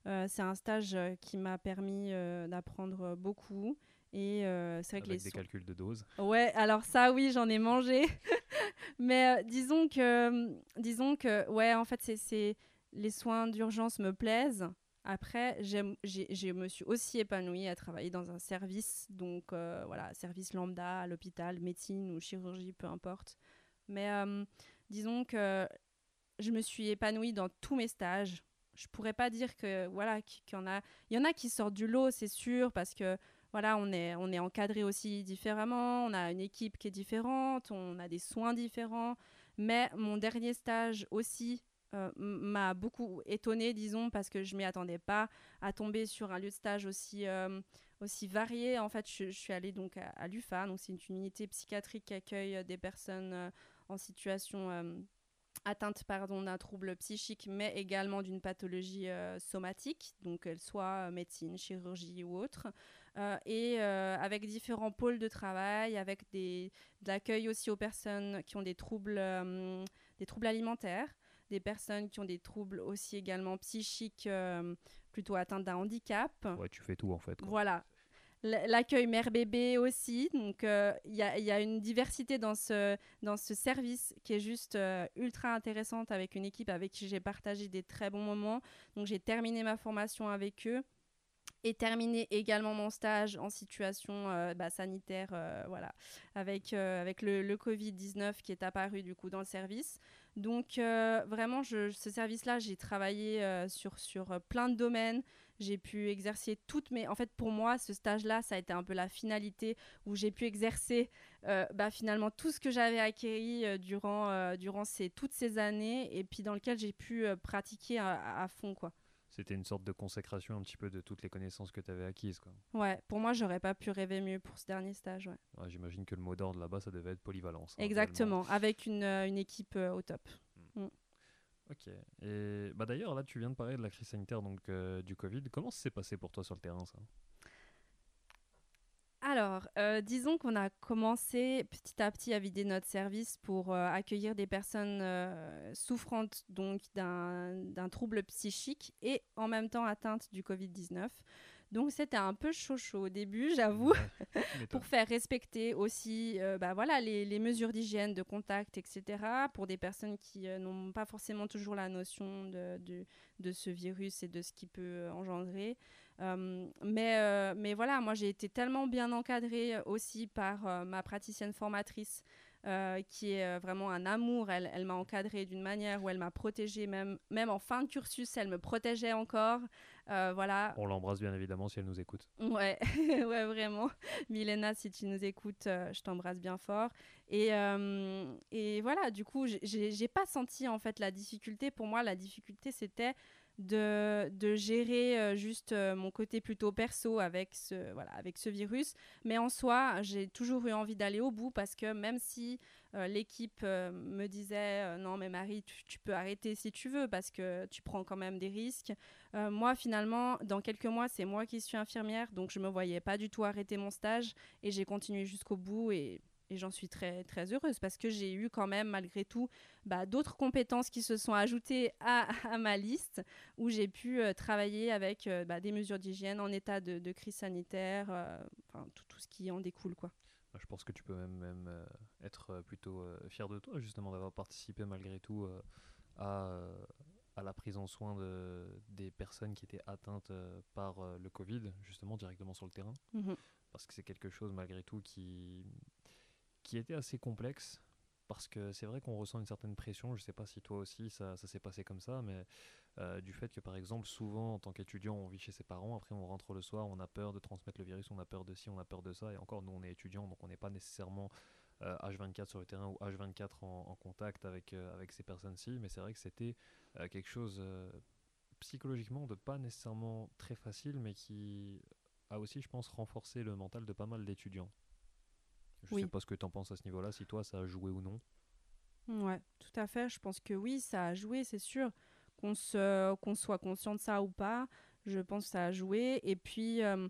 Euh, c'est un stage qui m'a permis euh, d'apprendre beaucoup. Et euh, c'est vrai que les des calculs de doses. Ouais, alors ça, oui, j'en ai mangé. *laughs* Mais euh, disons que, disons que, ouais, en fait, c'est les soins d'urgence me plaisent. Après, je me suis aussi épanouie à travailler dans un service, donc euh, voilà, service lambda à l'hôpital, médecine ou chirurgie, peu importe. Mais disons que je me suis épanouie dans tous mes stages. Je pourrais pas dire que voilà qu'il y en a, il y en a qui sortent du lot, c'est sûr, parce que voilà, on est, on est encadré aussi différemment, on a une équipe qui est différente, on a des soins différents. Mais mon dernier stage aussi euh, m'a beaucoup étonnée, disons, parce que je m'y attendais pas à tomber sur un lieu de stage aussi, euh, aussi varié. En fait, je, suis allée donc à, l'UFA, donc c'est une unité psychiatrique qui accueille des personnes euh, en situation atteinte pardon d'un trouble psychique mais également d'une pathologie somatique donc qu'elle soit médecine chirurgie ou autre euh, et euh, avec différents pôles de travail, avec des, de l'accueil aussi aux personnes qui ont des troubles, euh, des troubles alimentaires, des personnes qui ont des troubles aussi également psychiques, plutôt atteintes d'un handicap. Ouais, tu fais tout en fait. Voilà. L'accueil mère-bébé aussi. Donc, il y, y, a une diversité dans ce, dans ce service qui est juste ultra intéressante avec une équipe avec qui j'ai partagé des très bons moments. Donc, j'ai terminé ma formation avec eux et terminé également mon stage en situation euh, bah, sanitaire, euh, voilà, avec, euh, avec le, le Covid-19 qui est apparu du coup dans le service. Donc vraiment, ce service-là, j'ai travaillé sur, sur plein de domaines. J'ai pu exercer toutes mes... En fait, pour moi, ce stage-là, ça a été un peu la finalité où j'ai pu exercer bah, finalement tout ce que j'avais acquis durant, durant ces, toutes ces années et puis dans lequel j'ai pu pratiquer à, à fond, quoi c'était une sorte de consécration un petit peu de toutes les connaissances que tu avais acquises. Quoi. Ouais, pour moi, j'aurais pas pu rêver mieux pour ce dernier stage. Ouais. J'imagine que le mot d'ordre là-bas, ça devait être polyvalence. Hein, Exactement, avec une, euh, une équipe euh, au top. Ok. Et bah d'ailleurs, là, tu viens de parler de la crise sanitaire donc euh, du Covid. Comment ça s'est passé pour toi sur le terrain, ça? Alors, euh, disons qu'on a commencé petit à petit à vider notre service pour euh, accueillir des personnes euh, souffrantes donc d'un trouble psychique et en même temps atteintes du Covid-19. Donc c'était un peu chaud chaud au début, j'avoue, *laughs* pour faire respecter aussi bah, voilà, les, mesures d'hygiène, de contact, etc. pour des personnes qui n'ont pas forcément toujours la notion de, de, ce virus et de ce qu'il peut engendrer. Euh, mais, euh, mais voilà, moi j'ai été tellement bien encadrée aussi par euh, ma praticienne formatrice. Qui est vraiment un amour. Elle, elle m'a encadrée d'une manière où elle m'a protégée, même, même en fin de cursus, elle me protégeait encore. voilà. On l'embrasse bien évidemment si elle nous écoute. Ouais, *laughs* ouais vraiment. Milena, si tu nous écoutes, je t'embrasse bien fort. Et, et voilà, du coup, j'ai pas senti en fait la difficulté. Pour moi, la difficulté, c'était de, gérer euh, juste euh, mon côté plutôt perso avec ce, voilà, avec ce virus. Mais en soi, j'ai toujours eu envie d'aller au bout parce que même si euh, l'équipe me disait non mais Marie, tu, peux arrêter si tu veux parce que tu prends quand même des risques. moi finalement, dans quelques mois, c'est moi qui suis infirmière, donc je me voyais pas du tout arrêter mon stage et j'ai continué jusqu'au bout et et j'en suis très, très heureuse parce que j'ai eu quand même, malgré tout, bah, d'autres compétences qui se sont ajoutées à, ma liste où j'ai pu euh, travailler avec euh, bah, des mesures d'hygiène en état de, crise sanitaire, euh, tout, tout, ce qui en découle. quoi. Bah, je pense que tu peux même, même être plutôt fier de toi, justement, d'avoir participé malgré tout à, à la prise en soin de, des personnes qui étaient atteintes par le Covid, justement, directement sur le terrain. Mmh parce que c'est quelque chose, malgré tout, qui qui était assez complexe parce que c'est vrai qu'on ressent une certaine pression. Je sais pas si toi aussi ça, ça s'est passé comme ça, mais euh, du fait que par exemple souvent en tant qu'étudiant on vit chez ses parents, après on rentre le soir, on a peur de transmettre le virus, on a peur de ci, on a peur de ça, et encore nous on est étudiants donc on n'est pas nécessairement H24 euh, sur le terrain ou H24 en, contact avec, euh, avec ces personnes-ci, mais c'est vrai que c'était quelque chose psychologiquement de pas nécessairement très facile, mais qui a aussi je pense renforcé le mental de pas mal d'étudiants. Je ne sais pas ce que tu en penses à ce niveau-là, si toi ça a joué ou non. Ouais, tout à fait. Je pense que oui, ça a joué, c'est sûr. Qu'on se, qu'on soit conscient de ça ou pas, je pense que ça a joué. Et puis, euh,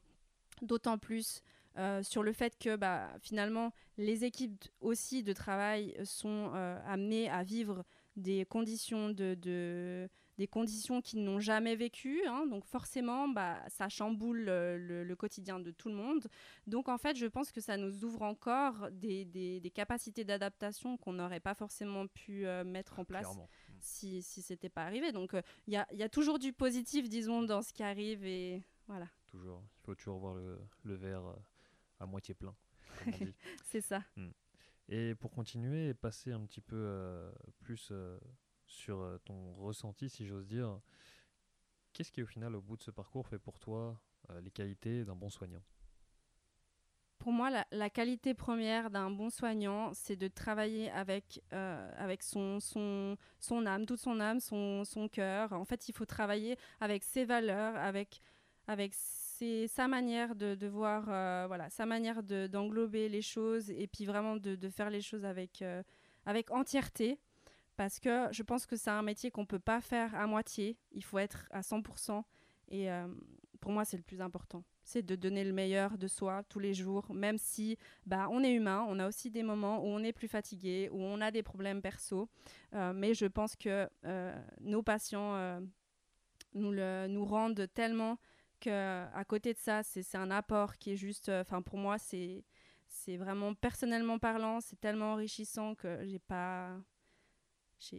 d'autant plus euh, sur le fait que bah, finalement, les équipes aussi de travail sont euh, amenées à vivre des conditions de, de des conditions qu'ils n'ont jamais vécues. Hein. donc forcément, bah, ça chamboule le, quotidien de tout le monde. Donc en fait, je pense que ça nous ouvre encore des, des, capacités d'adaptation qu'on n'aurait pas forcément pu euh, mettre en place mm. si, si c'était pas arrivé. Donc euh, il y, a, y, a, toujours du positif, disons, dans ce qui arrive. Et voilà. Toujours. Il faut toujours voir le, le verre euh, à moitié plein. *laughs* C'est ça. Mm. Et pour continuer et passer un petit peu plus sur euh, ton ressenti, si j'ose dire. Qu'est-ce qui, au final, au bout de ce parcours, fait pour toi euh, les qualités d'un bon soignant? Pour moi, la, qualité première d'un bon soignant, c'est de travailler avec, euh, avec son, son, son âme, toute son âme, son, son cœur. En fait, il faut travailler avec ses valeurs, avec, avec sa manière de, voir, voilà, sa manière d'englober les choses et puis vraiment de, faire les choses avec, avec entièreté parce que je pense que c'est un métier qu'on ne peut pas faire à moitié. Il faut être à 100%. Et euh, pour moi, c'est le plus important. C'est de donner le meilleur de soi tous les jours, même si bah, on est humain. On a aussi des moments où on est plus fatigué, où on a des problèmes perso. Euh, mais je pense que euh, nos patients nous, le, nous rendent tellement qu'à côté de ça, c'est un apport qui est juste. Enfin, pour moi, c'est c'est vraiment personnellement parlant, c'est tellement enrichissant que j'ai pas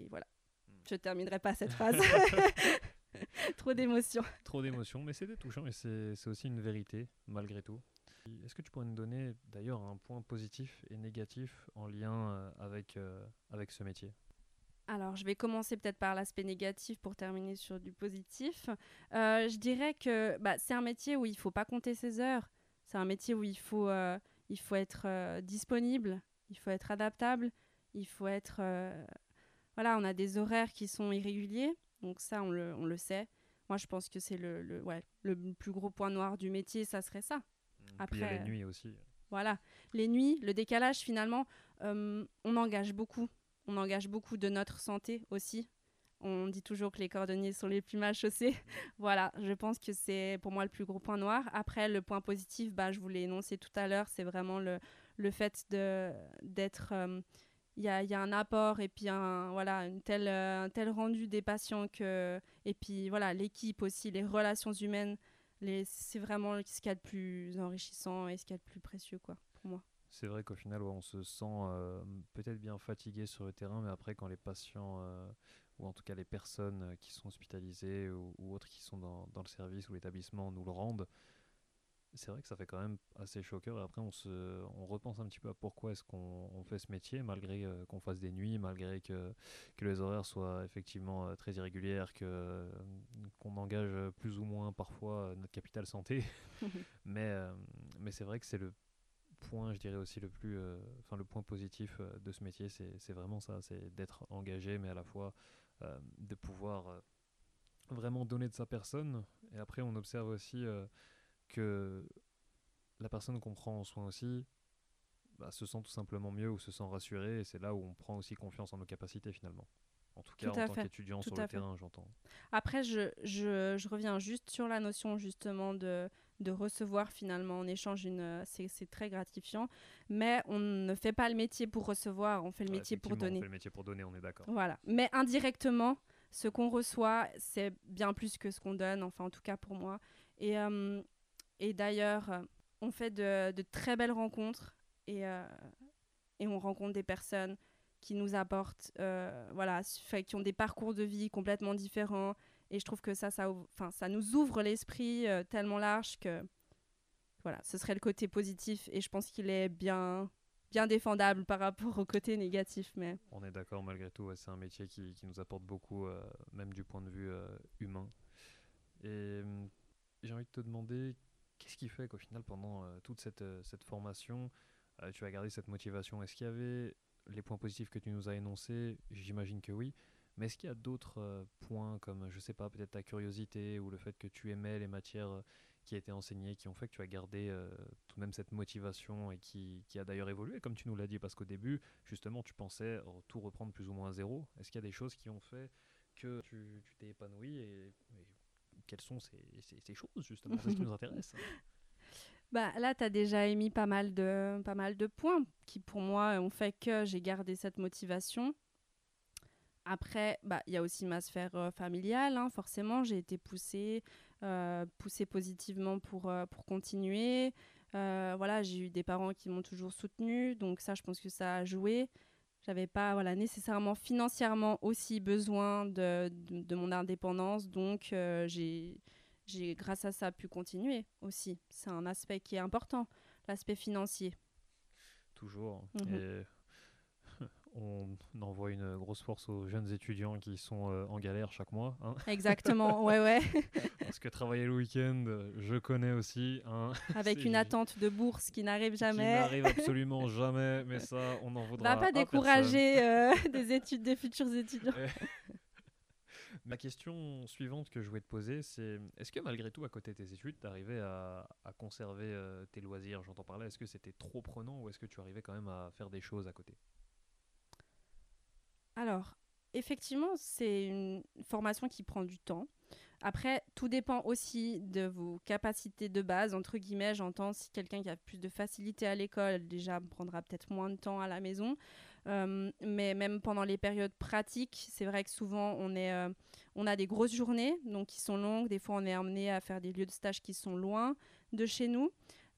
voilà. Hmm. Je terminerai pas cette phrase. *laughs* *laughs* Trop d'émotions. Trop d'émotions, mais c'était touchant et c'est aussi une vérité, malgré tout. Est-ce que tu pourrais nous donner d'ailleurs un point positif et négatif en lien euh, avec, euh, avec ce métier? Alors, je vais commencer peut-être par l'aspect négatif pour terminer sur du positif. Euh, je dirais que bah, c'est un métier où il ne faut pas compter ses heures. C'est un métier où il faut, il faut être disponible, il faut être adaptable, il faut être voilà, on a des horaires qui sont irréguliers, donc ça, on le, on le sait. Moi, je pense que c'est le, le, ouais, le plus gros point noir du métier, ça serait ça. Après, il y a les nuits aussi. Voilà, les nuits, le décalage, finalement, euh, on engage beaucoup. On engage beaucoup de notre santé aussi. On dit toujours que les cordonniers sont les plus mal chaussés. *laughs* voilà, je pense que c'est pour moi le plus gros point noir. Après, le point positif, bah, je vous l'ai énoncé tout à l'heure, c'est vraiment le, le fait d'être... Euh, il y a, y a, un apport et puis un, voilà, une telle, un tel rendu des patients que, et puis voilà, l'équipe aussi, les relations humaines, c'est vraiment ce qu'il y a de plus enrichissant et ce qu'il y a de plus précieux quoi, pour moi. C'est vrai qu'au final, on se sent euh, peut-être bien fatigué sur le terrain, mais après, quand les patients, euh, ou en tout cas les personnes qui sont hospitalisées ou, ou autres qui sont dans, dans le service ou l'établissement nous le rendent, c'est vrai que ça fait quand même assez choqueur. Et après, on, se, on repense un petit peu à pourquoi est-ce qu'on fait ce métier, malgré euh, qu'on fasse des nuits, malgré que, que les horaires soient effectivement euh, très irrégulières, que, euh, qu'on engage plus ou moins parfois notre capital santé. *laughs* mais mais c'est vrai que c'est le point, je dirais aussi le plus, enfin le point positif de ce métier, c'est vraiment ça, c'est d'être engagé, mais à la fois de pouvoir vraiment donner de sa personne. Et après, on observe aussi que la personne qu'on prend en soin aussi bah, se sent tout simplement mieux ou se sent rassurée et c'est là où on prend aussi confiance en nos capacités finalement. En tout cas, en tant qu'étudiant sur le terrain, j'entends. Après, je, je, je, reviens juste sur la notion justement de, de recevoir finalement en échange une c'est très gratifiant mais on ne fait pas le métier pour recevoir on fait le métier pour donner on fait le métier pour donner on est d'accord. Voilà. Mais indirectement ce qu'on reçoit c'est bien plus que ce qu'on donne enfin en tout cas pour moi. Et, euh, et d'ailleurs on fait de, de, très belles rencontres et, euh, et on rencontre des personnes qui nous apportent euh, voilà qui ont des parcours de vie complètement différents et je trouve que ça, ça, enfin, ça nous ouvre l'esprit euh, tellement large que voilà, ce serait le côté positif. Et je pense qu'il est bien, bien défendable par rapport au côté négatif. Mais... On est d'accord malgré tout, c'est un métier qui, qui, nous apporte beaucoup, euh, même du point de vue humain. Et j'ai envie de te demander, qu'est-ce qui fait qu'au final, pendant toute cette, cette formation, tu as gardé cette motivation? Est-ce qu'il y avait les points positifs que tu nous as énoncés J'imagine que oui. Mais est-ce qu'il y a d'autres euh, points comme, je sais pas, peut-être ta curiosité ou le fait que tu aimais les matières euh, qui étaient enseignées qui ont fait que tu as gardé euh, tout de même cette motivation et qui, qui a d'ailleurs évolué, comme tu nous l'as dit, parce qu'au début, justement, tu pensais tout reprendre plus ou moins à zéro. Est-ce qu'il y a des choses qui ont fait que tu t'es épanoui et, quelles sont ces, ces, choses, justement? C'est ce qui nous *laughs* intéresse. Bah, là, tu as déjà émis pas mal, de, pas mal de points qui, pour moi, ont fait que j'ai gardé cette motivation. Après, bah, il y a aussi ma sphère euh, familiale, hein, forcément, j'ai été poussée, euh, positivement pour, euh, pour continuer. voilà, j'ai eu des parents qui m'ont toujours soutenue, donc ça, je pense que ça a joué. J'avais pas voilà, nécessairement financièrement aussi besoin de, de, mon indépendance, donc j'ai, j'ai, grâce à ça, pu continuer aussi. C'est un aspect qui est important, l'aspect financier. Toujours. Mmh *laughs* on envoie une grosse force aux jeunes étudiants qui sont euh, en galère chaque mois. Hein. Exactement, *laughs* ouais, ouais. *laughs* Parce que travailler le week-end, je connais aussi. Hein. Avec une attente de bourse qui n'arrive jamais. Qui n'arrive absolument jamais, mais ça, on en voudra. Va pas décourager euh, des études des futurs étudiants. La question suivante que je voulais te poser, c'est est-ce que malgré tout, à côté de tes études, tu arrivais à, conserver euh, tes loisirs? J'entends par là, est-ce que c'était trop prenant ou est-ce que tu arrivais quand même à faire des choses à côté? Alors, effectivement, c'est une formation qui prend du temps. Après, tout dépend aussi de vos capacités de base, entre guillemets. J'entends si quelqu'un qui a plus de facilité à l'école, déjà prendra peut-être moins de temps à la maison. Euh, mais même pendant les périodes pratiques, c'est vrai que souvent on, est, euh, on a des grosses journées, donc qui sont longues. Des fois, on est amené à faire des lieux de stage qui sont loin de chez nous.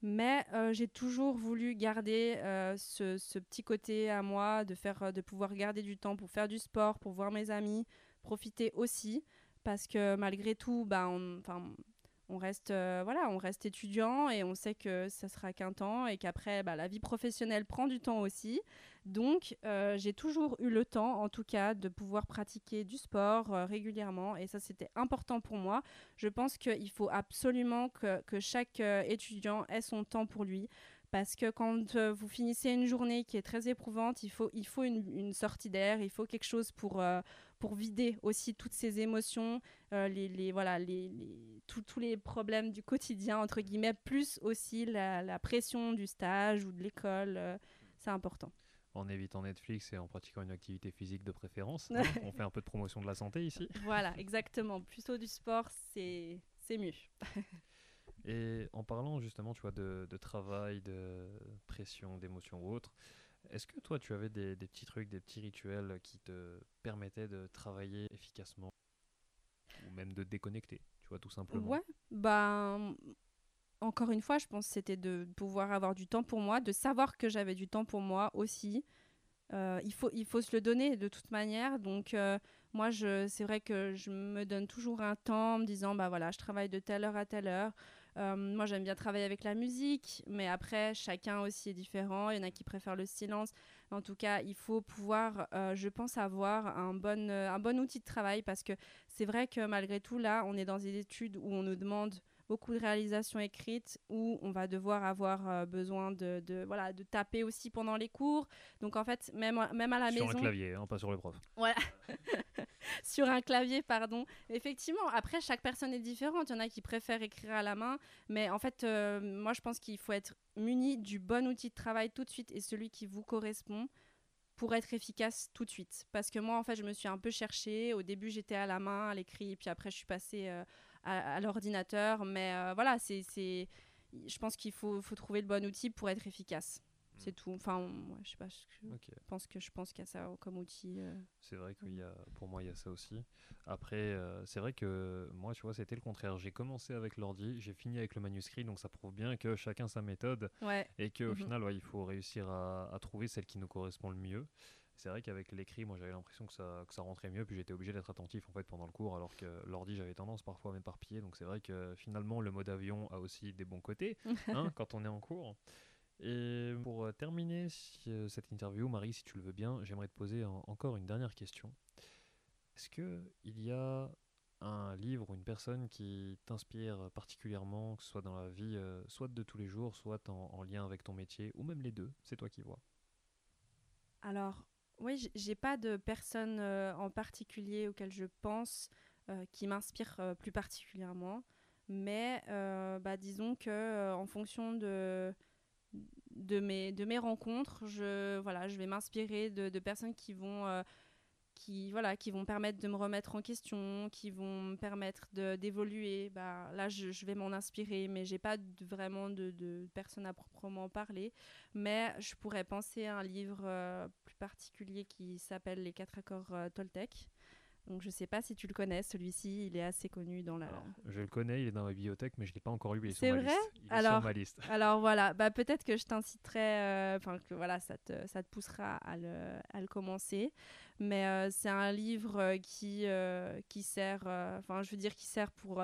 Mais euh, j'ai toujours voulu garder ce, petit côté à moi, de, faire, de pouvoir garder du temps pour faire du sport, pour voir mes amis, profiter aussi. Parce que malgré tout, bah, on, on reste euh, voilà on reste étudiant et on sait que ça sera qu'un temps et qu'après bah, la vie professionnelle prend du temps aussi. Donc euh, j'ai toujours eu le temps en tout cas de pouvoir pratiquer du sport euh, régulièrement et ça c'était important pour moi. Je pense qu'il faut absolument que, que chaque étudiant ait son temps pour lui parce que quand vous finissez une journée qui est très éprouvante, il faut, il faut une, une sortie d'air, il faut quelque chose pour, pour vider aussi toutes ces émotions, euh, les, les, voilà, les, les tous les problèmes du quotidien, entre guillemets, plus aussi la, la pression du stage ou de l'école. Euh, c'est important. En évitant Netflix et en pratiquant une activité physique de préférence. Hein, *laughs* on fait un peu de promotion de la santé ici. Voilà, exactement. Plutôt du sport, c'est mieux. *laughs* et en parlant justement, tu vois, de, travail, de pression, d'émotion ou autre, est-ce que toi, tu avais des, petits trucs, des petits rituels qui te permettaient de travailler efficacement Ou même de déconnecter, tu vois, tout simplement? Ouais, ben. Encore une fois, je pense que c'était de pouvoir avoir du temps pour moi, de savoir que j'avais du temps pour moi aussi. Euh, il, faut, il faut se le donner de toute manière. Donc, euh, moi, c'est vrai que je me donne toujours un temps en me disant, bah voilà, je travaille de telle heure à telle heure. Euh, moi, j'aime bien travailler avec la musique, mais après, chacun aussi est différent. Il y en a qui préfèrent le silence. En tout cas, il faut pouvoir, euh, je pense, avoir un bon, euh, un bon outil de travail parce que c'est vrai que malgré tout, là, on est dans des études où on nous demande beaucoup de réalisations écrites où on va devoir avoir euh, besoin de, de, voilà, de taper aussi pendant les cours. Donc en fait, même, même à la maison... Sur un clavier, hein, pas sur le prof. Voilà. *laughs* sur un clavier, pardon. Effectivement, après, chaque personne est différente. Il y en a qui préfèrent écrire à la main. Mais en fait, euh, moi, je pense qu'il faut être muni du bon outil de travail tout de suite et celui qui vous correspond pour être efficace tout de suite. Parce que moi, en fait, je me suis un peu cherchée. Au début, j'étais à la main, à l'écrit, puis après, je suis passée euh, à, l'ordinateur. Mais euh, voilà, c'est, je pense qu'il faut, faut, trouver le bon outil pour être efficace. C'est mm. tout. Enfin, je sais pas. Je pense que je pense qu'il y a ça comme outil. Euh. C'est vrai qu'il y a, pour moi, il y a ça aussi. Après, euh, c'est vrai que moi, tu vois, c'était le contraire. J'ai commencé avec l'ordi, j'ai fini avec le manuscrit, donc ça prouve bien que chacun sa méthode et qu'au au mhm. final, il faut réussir à, trouver celle qui nous correspond le mieux. C'est vrai qu'avec l'écrit, moi, j'avais l'impression que ça, que ça rentrait mieux, puis j'étais obligé d'être attentif en fait pendant le cours, alors que l'ordi, j'avais tendance parfois à m'éparpiller. Donc c'est vrai que finalement, le mode avion a aussi des bons côtés *laughs* hein, quand on est en cours. Et pour euh, terminer cette interview, Marie, si tu le veux bien, j'aimerais te poser encore une dernière question. Est-ce qu'il y a un livre ou une personne qui t'inspire particulièrement, que ce soit dans la vie, euh, soit de tous les jours, soit en, lien avec ton métier, ou même les deux? C'est toi qui vois. Alors, oui, j'ai pas de personne en particulier auquel je pense qui m'inspire plus particulièrement, mais bah, disons que en fonction de de mes, de mes rencontres, je, voilà, je vais m'inspirer de, personnes qui vont, euh, qui, voilà, qui vont permettre de me remettre en question, qui vont me permettre d'évoluer. Bah, là, je, vais m'en inspirer, mais j'ai pas vraiment de, de, personnes à proprement parler. Mais je pourrais penser à un livre euh, plus particulier qui s'appelle Les quatre accords euh, Toltec. Donc je sais pas si tu le connais, celui-ci, il est assez connu dans la. je le connais, il est dans ma bibliothèque, mais je l'ai pas encore lu. C'est vrai. alors, sur ma liste. *laughs* alors voilà, bah peut-être que je t'inciterai, euh, enfin que voilà, ça te, ça te poussera à le, à le commencer. Mais euh, c'est un livre euh, qui qui sert, enfin je veux dire qui sert pour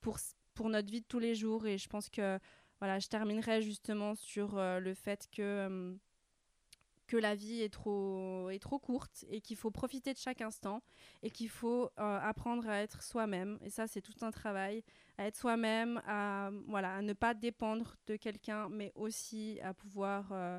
pour pour notre vie de tous les jours. Et je pense que voilà, je terminerai justement sur le fait que que la vie est trop, est trop courte et qu'il faut profiter de chaque instant et qu'il faut euh, apprendre à être soi-même. Et ça, c'est tout un travail, à être soi-même, à, voilà, à ne pas dépendre de quelqu'un, mais aussi à pouvoir, euh,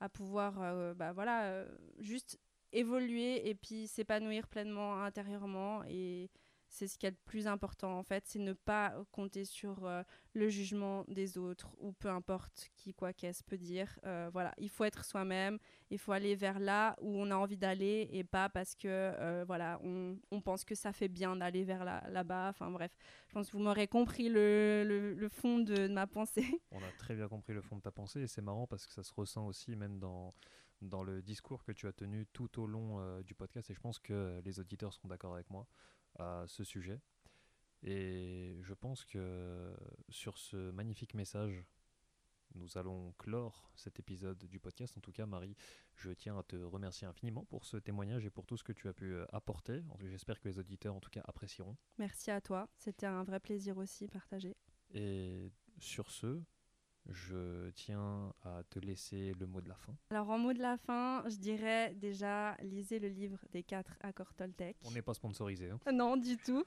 à pouvoir euh, bah, voilà, juste évoluer et puis s'épanouir pleinement intérieurement et c'est ce qui est le plus important en fait, c'est ne pas compter sur euh, le jugement des autres ou peu importe qui quoi qu'est-ce peut dire. Euh, voilà, il faut être soi-même, il faut aller vers là où on a envie d'aller et pas parce que euh, voilà, on, on, pense que ça fait bien d'aller vers là, là-bas. Enfin bref, je pense que vous m'aurez compris le, le, fond de, ma pensée. *laughs* On a très bien compris le fond de ta pensée et c'est marrant parce que ça se ressent aussi même dans dans le discours que tu as tenu tout au long du podcast et je pense que les auditeurs seront d'accord avec moi à ce sujet. Et je pense que sur ce magnifique message, nous allons clore cet épisode du podcast. En tout cas, Marie, je tiens à te remercier infiniment pour ce témoignage et pour tout ce que tu as pu euh, apporter. J'espère que les auditeurs, en tout cas, apprécieront. Merci à toi. C'était un vrai plaisir aussi partagé. Et sur ce, je tiens à te laisser le mot de la fin. Alors en mot de la fin, je dirais déjà lisez le livre des quatre accords Toltec. On n'est pas sponsorisé. Hein. *laughs* Non, du tout.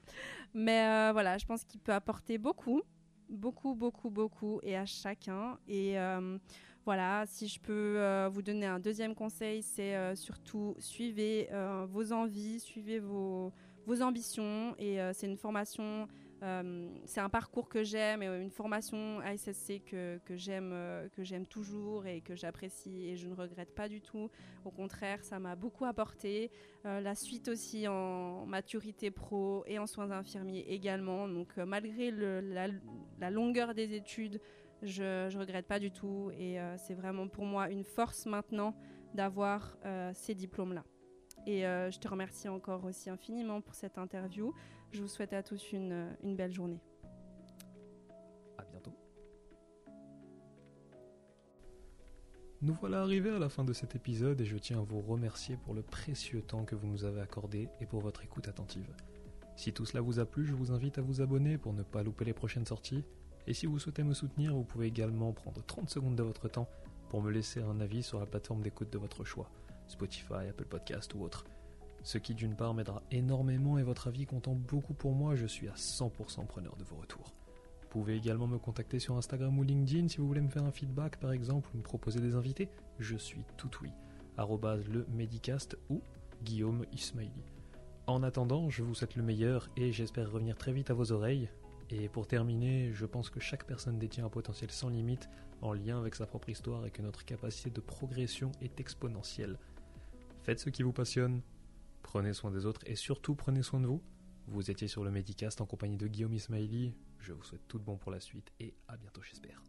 Mais euh, voilà, je pense qu'il peut apporter beaucoup, beaucoup, beaucoup, beaucoup, et à chacun. Et euh, voilà, si je peux euh, vous donner un deuxième conseil, c'est surtout suivez vos envies, suivez vos, vos ambitions. Et c'est une formation c'est un parcours que j'aime et une formation ASSC que, que j'aime euh, que j'aime toujours et que j'apprécie et je ne regrette pas du tout. Au contraire, ça m'a beaucoup apporté. Euh, la suite aussi en maturité pro et en soins infirmiers également. Donc malgré la, longueur des études, je ne regrette pas du tout et c'est vraiment pour moi une force maintenant d'avoir ces diplômes-là. Et je te remercie encore aussi infiniment pour cette interview. Je vous souhaite à tous une, une belle journée. À bientôt. Nous voilà arrivés à la fin de cet épisode et je tiens à vous remercier pour le précieux temps que vous nous avez accordé et pour votre écoute attentive. Si tout cela vous a plu, je vous invite à vous abonner pour ne pas louper les prochaines sorties. Et si vous souhaitez me soutenir, vous pouvez également prendre 30 secondes de votre temps pour me laisser un avis sur la plateforme d'écoute de votre choix, Spotify, Apple Podcast ou autre ce qui d'une part m'aidera énormément et votre avis comptant beaucoup pour moi, je suis à 100% preneur de vos retours. Vous pouvez également me contacter sur Instagram ou LinkedIn si vous voulez me faire un feedback par exemple ou me proposer des invités, je suis tout oui. le Medicast ou Guillaume Ismaili. En attendant, je vous souhaite le meilleur et j'espère revenir très vite à vos oreilles. Et pour terminer, je pense que chaque personne détient un potentiel sans limite en lien avec sa propre histoire et que notre capacité de progression est exponentielle. Faites ce qui vous passionne, prenez soin des autres et surtout prenez soin de vous. Vous étiez sur le Medicast en compagnie de Guillaume Ismaili. Je vous souhaite tout de bon pour la suite et à bientôt j'espère.